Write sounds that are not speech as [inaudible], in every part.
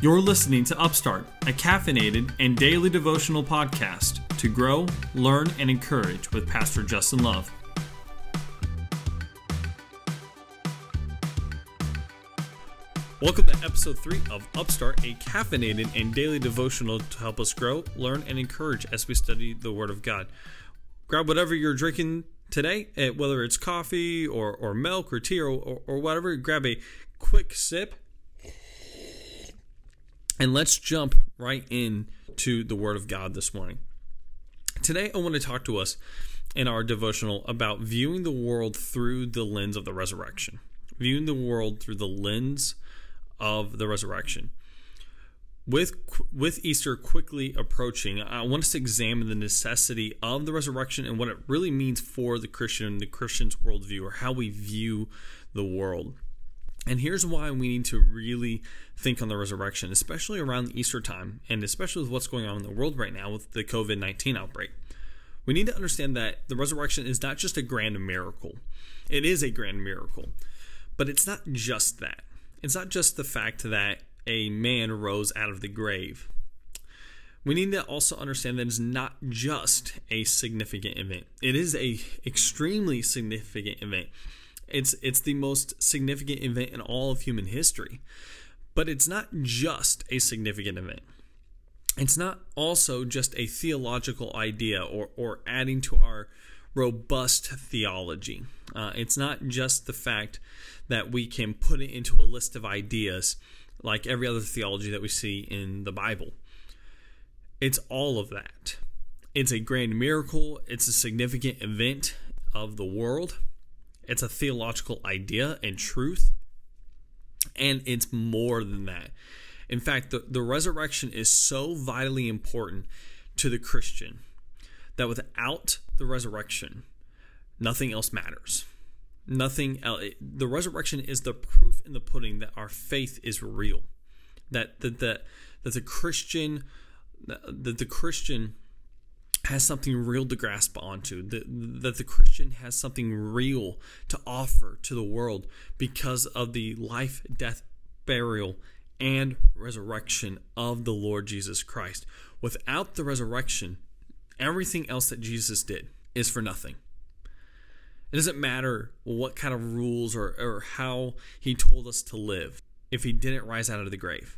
You're listening to Upstart, a caffeinated and daily devotional podcast to grow, learn, and encourage with Pastor Justin Love. Welcome to episode 3 of Upstart, a caffeinated and daily devotional to help us grow, learn, and encourage as we study the Word of God. Grab whatever you're drinking today, eh, whether it's coffee or, or milk or tea or, or, or whatever, grab a quick sip and let's jump right in to the Word of God this morning. Today, I want to talk to us in our devotional about viewing the world through the lens of the resurrection. Viewing the world through the lens of the resurrection. With, with Easter quickly approaching, I want us to examine the necessity of the resurrection and what it really means for the Christian, the Christian's worldview, or how we view the world. And here's why we need to really think on the resurrection, especially around Easter time, and especially with what's going on in the world right now with the COVID 19 outbreak. We need to understand that the resurrection is not just a grand miracle, it is a grand miracle, but it's not just that. It's not just the fact that a man rose out of the grave. We need to also understand that it's not just a significant event. It is a extremely significant event. It's it's the most significant event in all of human history. But it's not just a significant event. It's not also just a theological idea or, or adding to our robust theology. Uh, it's not just the fact that we can put it into a list of ideas like every other theology that we see in the Bible. It's all of that. It's a grand miracle, it's a significant event of the world, it's a theological idea and truth, and it's more than that. In fact, the, the resurrection is so vitally important to the Christian that without the resurrection, nothing else matters. Nothing else. The resurrection is the proof in the pudding that our faith is real. That that that, that the Christian that the Christian has something real to grasp onto, that, that the Christian has something real to offer to the world because of the life, death, burial, and resurrection of the Lord Jesus Christ. Without the resurrection, everything else that Jesus did is for nothing. It doesn't matter what kind of rules or, or how he told us to live if he didn't rise out of the grave.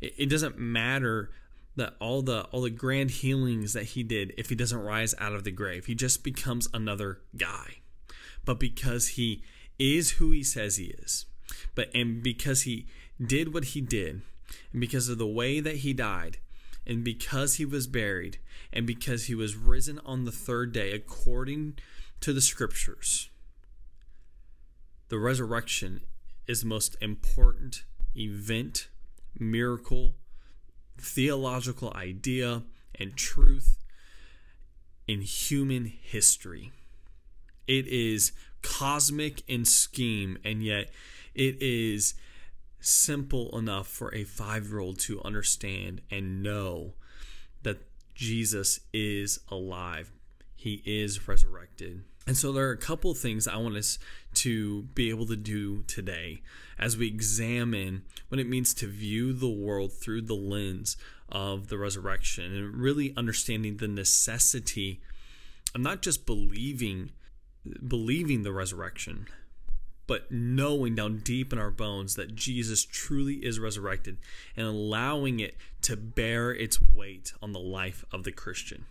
It, it doesn't matter that all the all the grand healings that he did if he doesn't rise out of the grave. He just becomes another guy. But because he is who he says he is but and because he did what he did and because of the way that he died and because he was buried and because he was risen on the third day according to the scriptures the resurrection is the most important event miracle theological idea and truth in human history. It is cosmic in scheme, and yet it is simple enough for a five year old to understand and know that Jesus is alive. He is resurrected. And so there are a couple things I want us to be able to do today as we examine what it means to view the world through the lens of the resurrection and really understanding the necessity of not just believing believing the resurrection but knowing down deep in our bones that Jesus truly is resurrected and allowing it to bear its weight on the life of the Christian.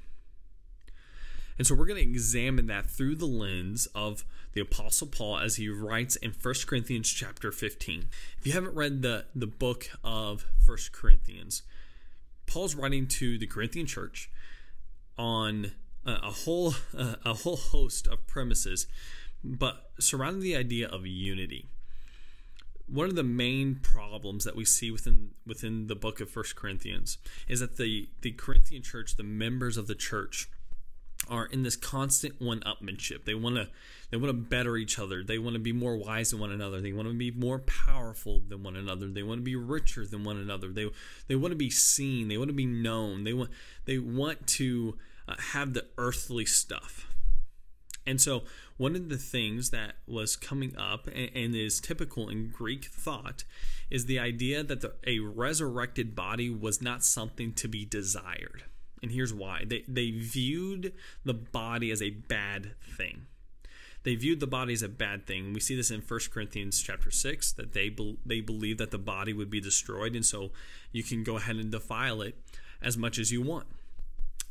And so we're going to examine that through the lens of the apostle Paul as he writes in 1 Corinthians chapter 15. If you haven't read the the book of 1 Corinthians, Paul's writing to the Corinthian church on a, a whole a, [laughs] a whole host of premises but surrounding the idea of unity one of the main problems that we see within within the book of First Corinthians is that the the Corinthian church, the members of the church, are in this constant one-upmanship. They want to they want to better each other. They want to be more wise than one another. They want to be more powerful than one another. They want to be richer than one another. They they want to be seen. They want to be known. They want they want to uh, have the earthly stuff. And so, one of the things that was coming up and, is typical in Greek thought is the idea that the, a resurrected body was not something to be desired. And here's why they, they viewed the body as a bad thing. They viewed the body as a bad thing. We see this in 1 Corinthians chapter 6 that they, be, they believe that the body would be destroyed, and so you can go ahead and defile it as much as you want.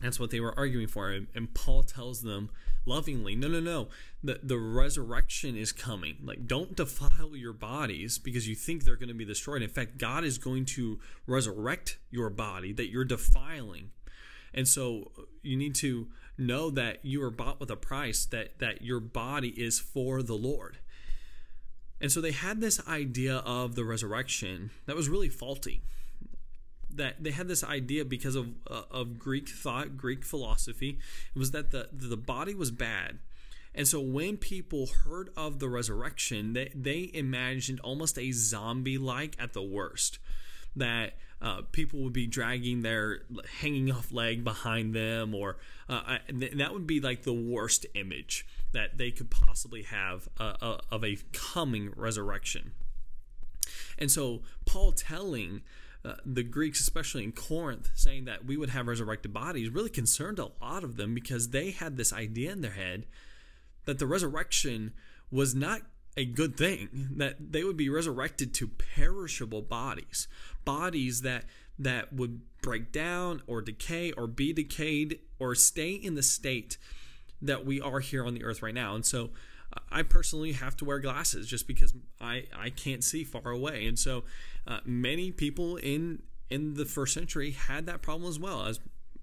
That's what they were arguing for. And Paul tells them lovingly, no, no, no. The, the resurrection is coming. Like, don't defile your bodies because you think they're going to be destroyed. In fact, God is going to resurrect your body that you're defiling. And so you need to know that you are bought with a price, that, that your body is for the Lord. And so they had this idea of the resurrection that was really faulty that they had this idea because of uh, of Greek thought, Greek philosophy. It was that the the body was bad. And so when people heard of the resurrection, they, they imagined almost a zombie like at the worst. That uh, people would be dragging their hanging off leg behind them, or uh, that would be like the worst image that they could possibly have uh, uh, of a coming resurrection. And so Paul telling uh, the Greeks, especially in Corinth, saying that we would have resurrected bodies, really concerned a lot of them because they had this idea in their head that the resurrection was not a good thing, that they would be resurrected to perishable bodies, bodies that that would break down or decay or be decayed or stay in the state that we are here on the earth right now. And so I personally have to wear glasses just because I, I can't see far away. And so uh, many people in in the first century had that problem as well, as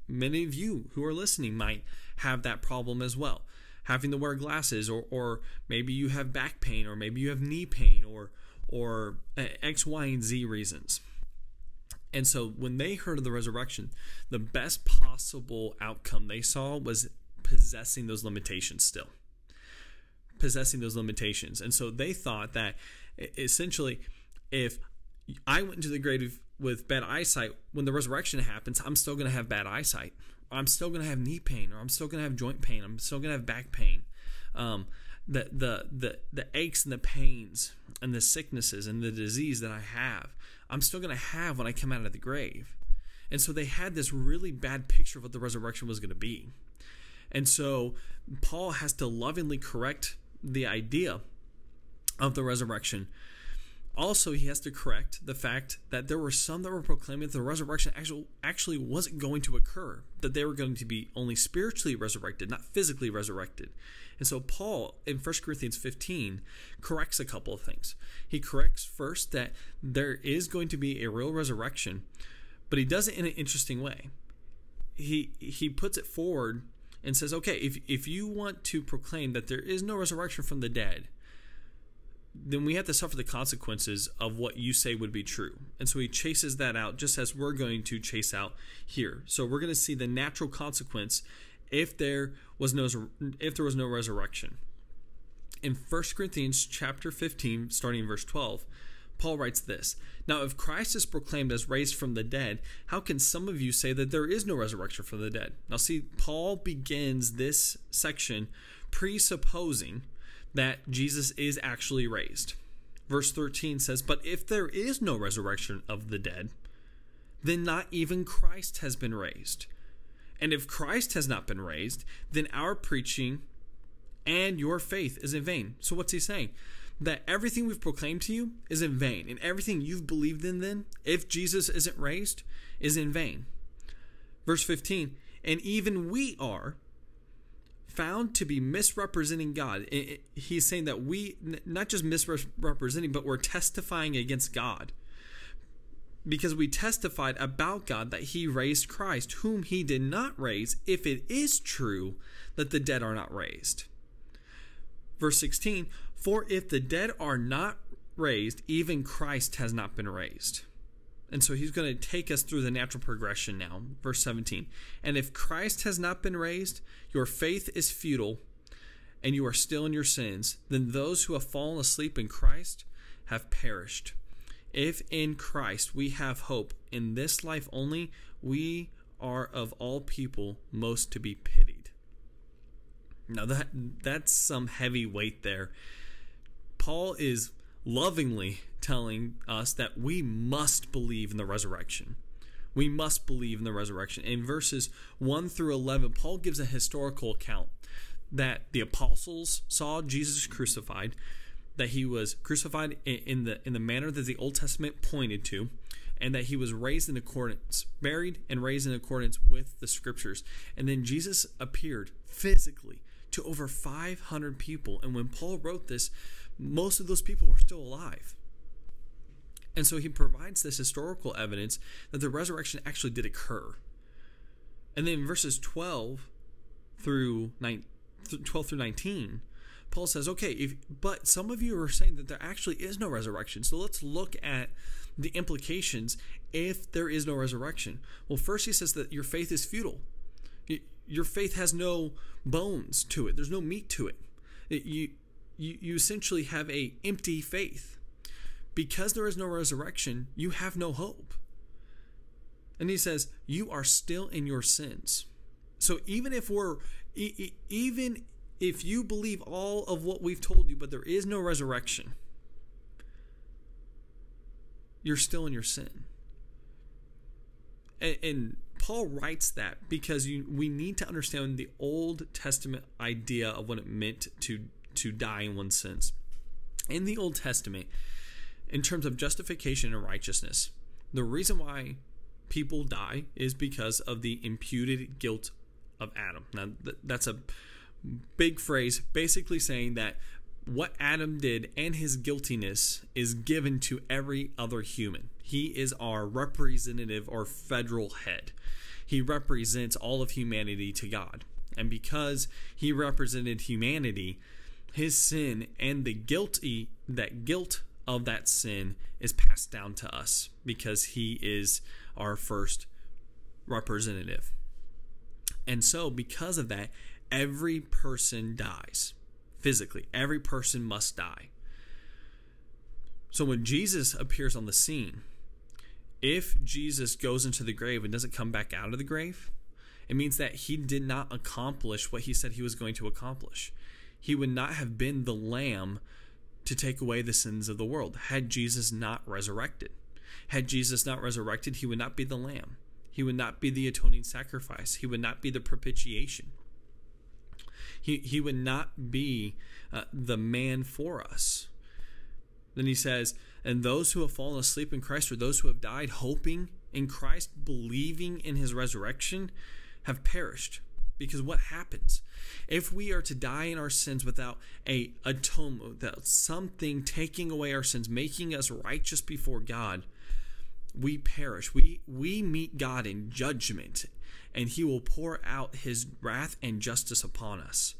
many of you who are listening might have that problem as well. Having to wear glasses, or, or maybe you have back pain, or maybe you have knee pain, or or uh, X, Y, and Z reasons. And so when they heard of the resurrection, the best possible outcome they saw was possessing those limitations still possessing those limitations. And so they thought that essentially, if I went into the grave with bad eyesight, when the resurrection happens, I'm still going to have bad eyesight. I'm still to have knee pain, or I'm still to have joint pain. I'm still to have back pain. Um, the, the the the aches and the pains and the sicknesses and the disease that I have, I'm still to have when I come out of the grave. And so they had this really bad picture of what the resurrection was to be. And so Paul has to lovingly correct the idea of the resurrection. Also, he has to correct the fact that there were some that were proclaiming that the resurrection actually, actually wasn't going to occur, that they were going to be only spiritually resurrected, not physically resurrected. And so, Paul in 1 Corinthians 15 corrects a couple of things. He corrects first that there is going to be a real resurrection, but he does it in an interesting way. He, he puts it forward and says, okay, if, if you want to proclaim that there is no resurrection from the dead, then we have to suffer the consequences of what you say would be true. And so he chases that out just as we're going to chase out here. So we're going to see the natural consequence if there was no if there was no resurrection. In 1 Corinthians chapter 15 starting in verse 12, Paul writes this Now, if Christ is proclaimed as raised from the dead, how can some of you say that there is no resurrection from the dead? Now, see, Paul begins this section presupposing that Jesus is actually raised. Verse 13 says, But if there is no resurrection of the dead, then not even Christ has been raised. And if Christ has not been raised, then our preaching and your faith is in vain. So, what's he saying? that everything we've proclaimed to you is in vain, and everything you've believed in then, if Jesus isn't raised, is in vain. Verse 15, and even we are found to be misrepresenting God. He's saying that we, not just misrepresenting, but we're testifying against God. Because we testified about God that He raised Christ, whom He did not raise, if it is true that the dead are not raised. Verse 16, for if the dead are not raised, even Christ has not been raised. And so he's going to take us through the natural progression now. Verse 17. And if Christ has not been raised, your faith is futile, and you are still in your sins. Then those who have fallen asleep in Christ have perished. If in Christ we have hope in this life only, we are of all people most to be pitied. Now that that's some heavy weight there. Paul is lovingly telling us that we must believe in the resurrection. We must believe in the resurrection. In verses 1 through 11, Paul gives a historical account that the apostles saw Jesus crucified, that he was crucified in the in the manner that the Old Testament pointed to, and that he was raised in accordance, buried and raised in accordance with the scriptures. And then Jesus appeared physically to over 500 people. And when Paul wrote this, most of those people were still alive. And so he provides this historical evidence that the resurrection actually did occur. And then verses 12 through 9, 12 through 19, Paul says, okay, if, but some of you are saying that there actually is no resurrection. So let's look at the implications if there is no resurrection. Well, first he says that your faith is futile. Your faith has no bones to it. There's no meat to it. it you, you you essentially have a empty faith. Because there is no resurrection, you have no hope. And he says, you are still in your sins. So even if we're even if you believe all of what we've told you, but there is no resurrection, you're still in your sin. And, and Paul writes that because you, we need to understand the Old Testament idea of what it meant to to die in one sense. In the Old Testament, in terms of justification and righteousness, the reason why people die is because of the imputed guilt of Adam. Now, that's a big phrase, basically saying that what Adam did and his guiltiness is given to every other human. He is our representative or federal head. He represents all of humanity to God. And because he represented humanity, his sin and the guilty that guilt of that sin is passed down to us because he is our first representative. And so because of that, every person dies physically. Every person must die. So when Jesus appears on the scene, if Jesus goes into the grave and doesn't come back out of the grave, it means that he did not accomplish what he said he was going to accomplish. He would not have been the lamb to take away the sins of the world had Jesus not resurrected. Had Jesus not resurrected, he would not be the lamb. He would not be the atoning sacrifice. He would not be the propitiation. He, he would not be uh, the man for us. Then he says, and those who have fallen asleep in Christ, or those who have died hoping in Christ, believing in his resurrection, have perished. Because what happens? If we are to die in our sins without a atonement, without something taking away our sins, making us righteous before God, we perish. We we meet God in judgment and he will pour out his wrath and justice upon us.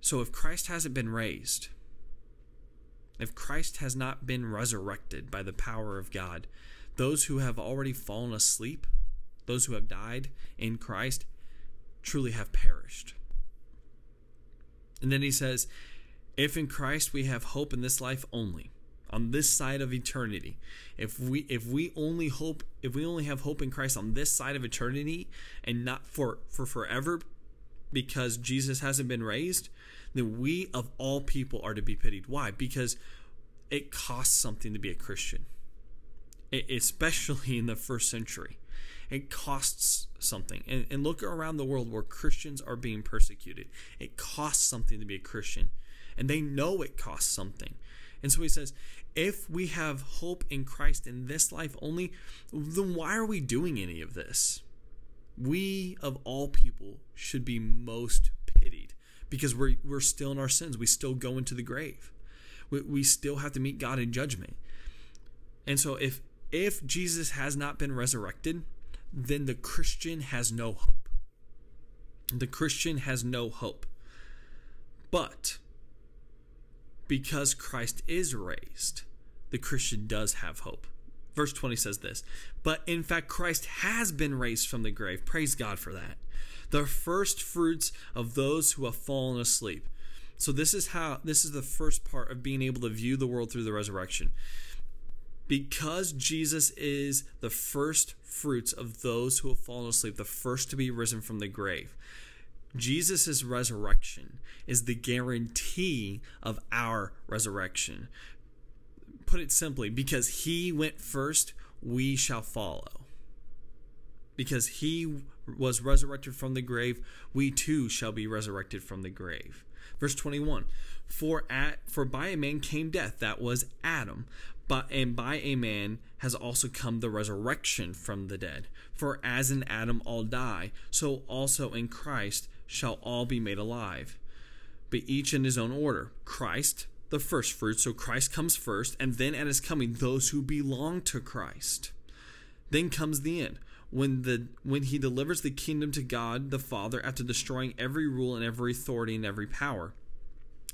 So if Christ hasn't been raised, if Christ has not been resurrected by the power of God, those who have already fallen asleep, those who have died in Christ, truly have perished. And then he says, If in Christ we have hope in this life only, on this side of eternity. If we if we only hope if we only have hope in Christ on this side of eternity and not for for forever because Jesus hasn't been raised then we of all people are to be pitied. Why? Because it costs something to be a Christian especially in the first century. It costs something. And, and look around the world where Christians are being persecuted. It costs something to be a Christian. And they know it costs something and so he says, if we have hope in Christ in this life only, then why are we doing any of this? We, of all people, should be most pitied because we're, we're still in our sins. We still go into the grave. We, we still have to meet God in judgment. And so if if Jesus has not been resurrected, then the Christian has no hope. The Christian has no hope. But because Christ is raised, the Christian does have hope. Verse 20 says this, but in fact, Christ has been raised from the grave. Praise God for that. The first fruits of those who have fallen asleep. So this is how this is the first part of being able to view the world through the resurrection. Because Jesus is the first fruits of those who have fallen asleep, the first to be risen from the grave. Jesus' resurrection is the guarantee of our resurrection. Put it simply, because he went first, we shall follow. Because he was resurrected from the grave, we too shall be resurrected from the grave. Verse 21 For at for by a man came death, that was Adam, but and by a man has also come the resurrection from the dead. For as in Adam all die, so also in Christ shall all be made alive. But each in his own order. Christ, the first fruit, so Christ comes first, and then at his coming, those who belong to Christ. Then comes the end when the when he delivers the kingdom to God the Father after destroying every rule and every authority and every power.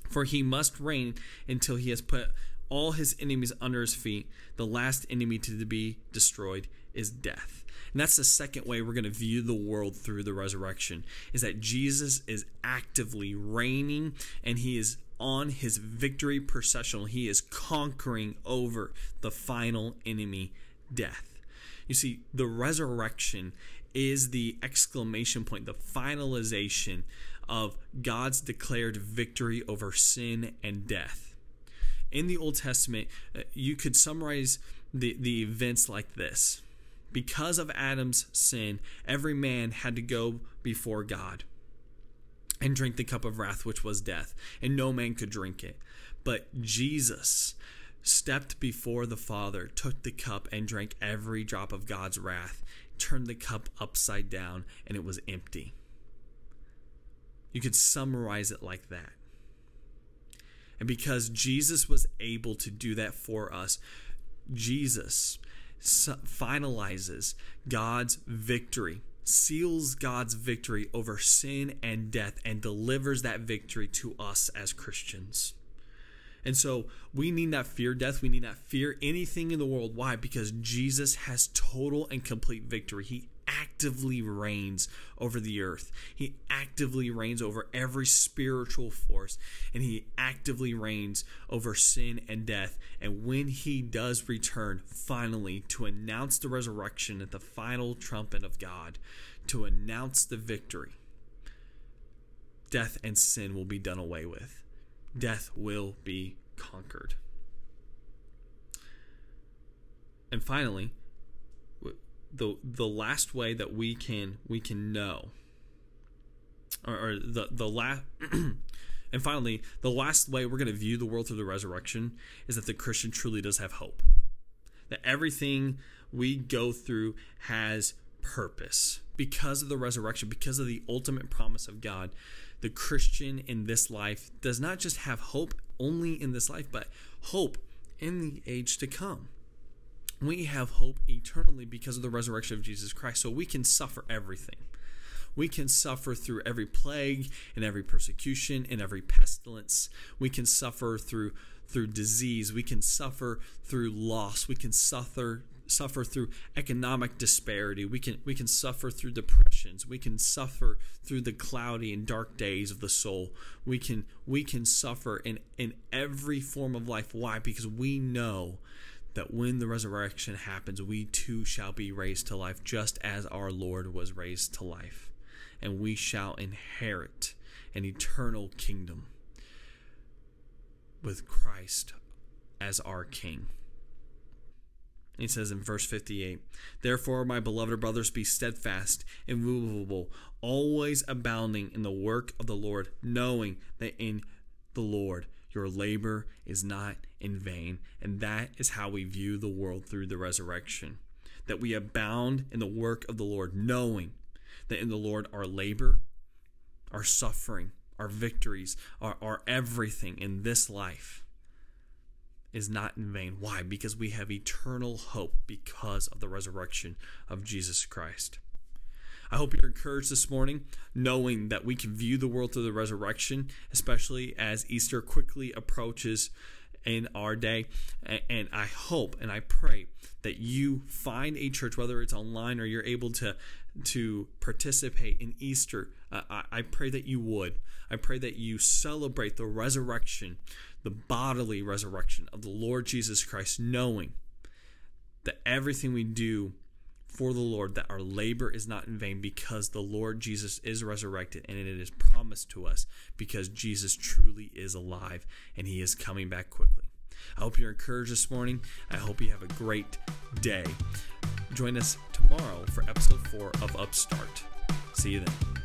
For he must reign until he has put all his enemies under his feet. The last enemy to be destroyed is death. And that's the second way we're going to view the world through the resurrection is that Jesus is actively reigning and he is on his victory processional. He is conquering over the final enemy, death. You see, the resurrection is the exclamation point, the finalization of God's declared victory over sin and death. In the Old Testament, uh, you could summarize the, the events like this Because of Adam's sin, every man had to go before God and drink the cup of wrath, which was death, and no man could drink it. But Jesus, stepped before the Father, took the cup, and drank every drop of God's wrath, turned the cup upside down, and it was empty. You could summarize it like that. And because Jesus was able to do that for us, Jesus finalizes God's victory, seals God's victory over sin and death, and delivers that victory to us as Christians. And so we need not fear death. We need not fear anything in the world. Why? Because Jesus has total and complete victory. He actively reigns over the earth. He actively reigns over every spiritual force, and he actively reigns over sin and death. And when he does return, finally, to announce the resurrection at the final trumpet of God, to announce the victory, death and sin will be done away with death will be conquered. And finally, the the last way that we can we can know, or, or the the last. [clears throat] and finally, the last way we're going to view the world through the resurrection is that the Christian truly does have hope. That everything we go through has purpose because of the resurrection, because of the ultimate promise of God the Christian in this life does not just have hope only in this life, but hope in the age to come. We have hope eternally because of the resurrection of Jesus Christ. So we can suffer everything. We can suffer through every plague and every persecution and every pestilence. We can suffer through through disease. We can suffer through loss. We can suffer suffer through economic disparity. We can we can suffer through depressions. We can suffer through the cloudy and dark days of the soul. We can we can suffer in in every form of life. Why? Because we know that when the resurrection happens, we too shall be raised to life, just as our Lord was raised to life, and we shall inherit an eternal kingdom with Christ as our King. He says in verse 58 Therefore, my beloved brothers, be steadfast, immovable, always abounding in the work of the Lord, knowing that in the Lord your labor is not in vain. And that is how we view the world through the resurrection. That we abound in the work of the Lord, knowing that in the Lord our labor, our suffering, our victories, our, our everything in this life is not in vain. Why? Because we have eternal hope because of the resurrection of Jesus Christ. I hope you're encouraged this morning, knowing that we can view the world through the resurrection, especially as Easter quickly approaches in our day. And I hope and I pray that you find a church, whether it's online or you're able to to participate in Easter. Uh, I, I pray that you would. I pray that you celebrate the resurrection the bodily resurrection of the Lord Jesus Christ, knowing that everything we do for the Lord that our labor is not in vain because the Lord Jesus is resurrected and it is promised to us because Jesus truly is alive and he is coming back quickly. I hope you're encouraged this morning. I hope you have a great day. Join us tomorrow for episode 4 of Upstart. See you then.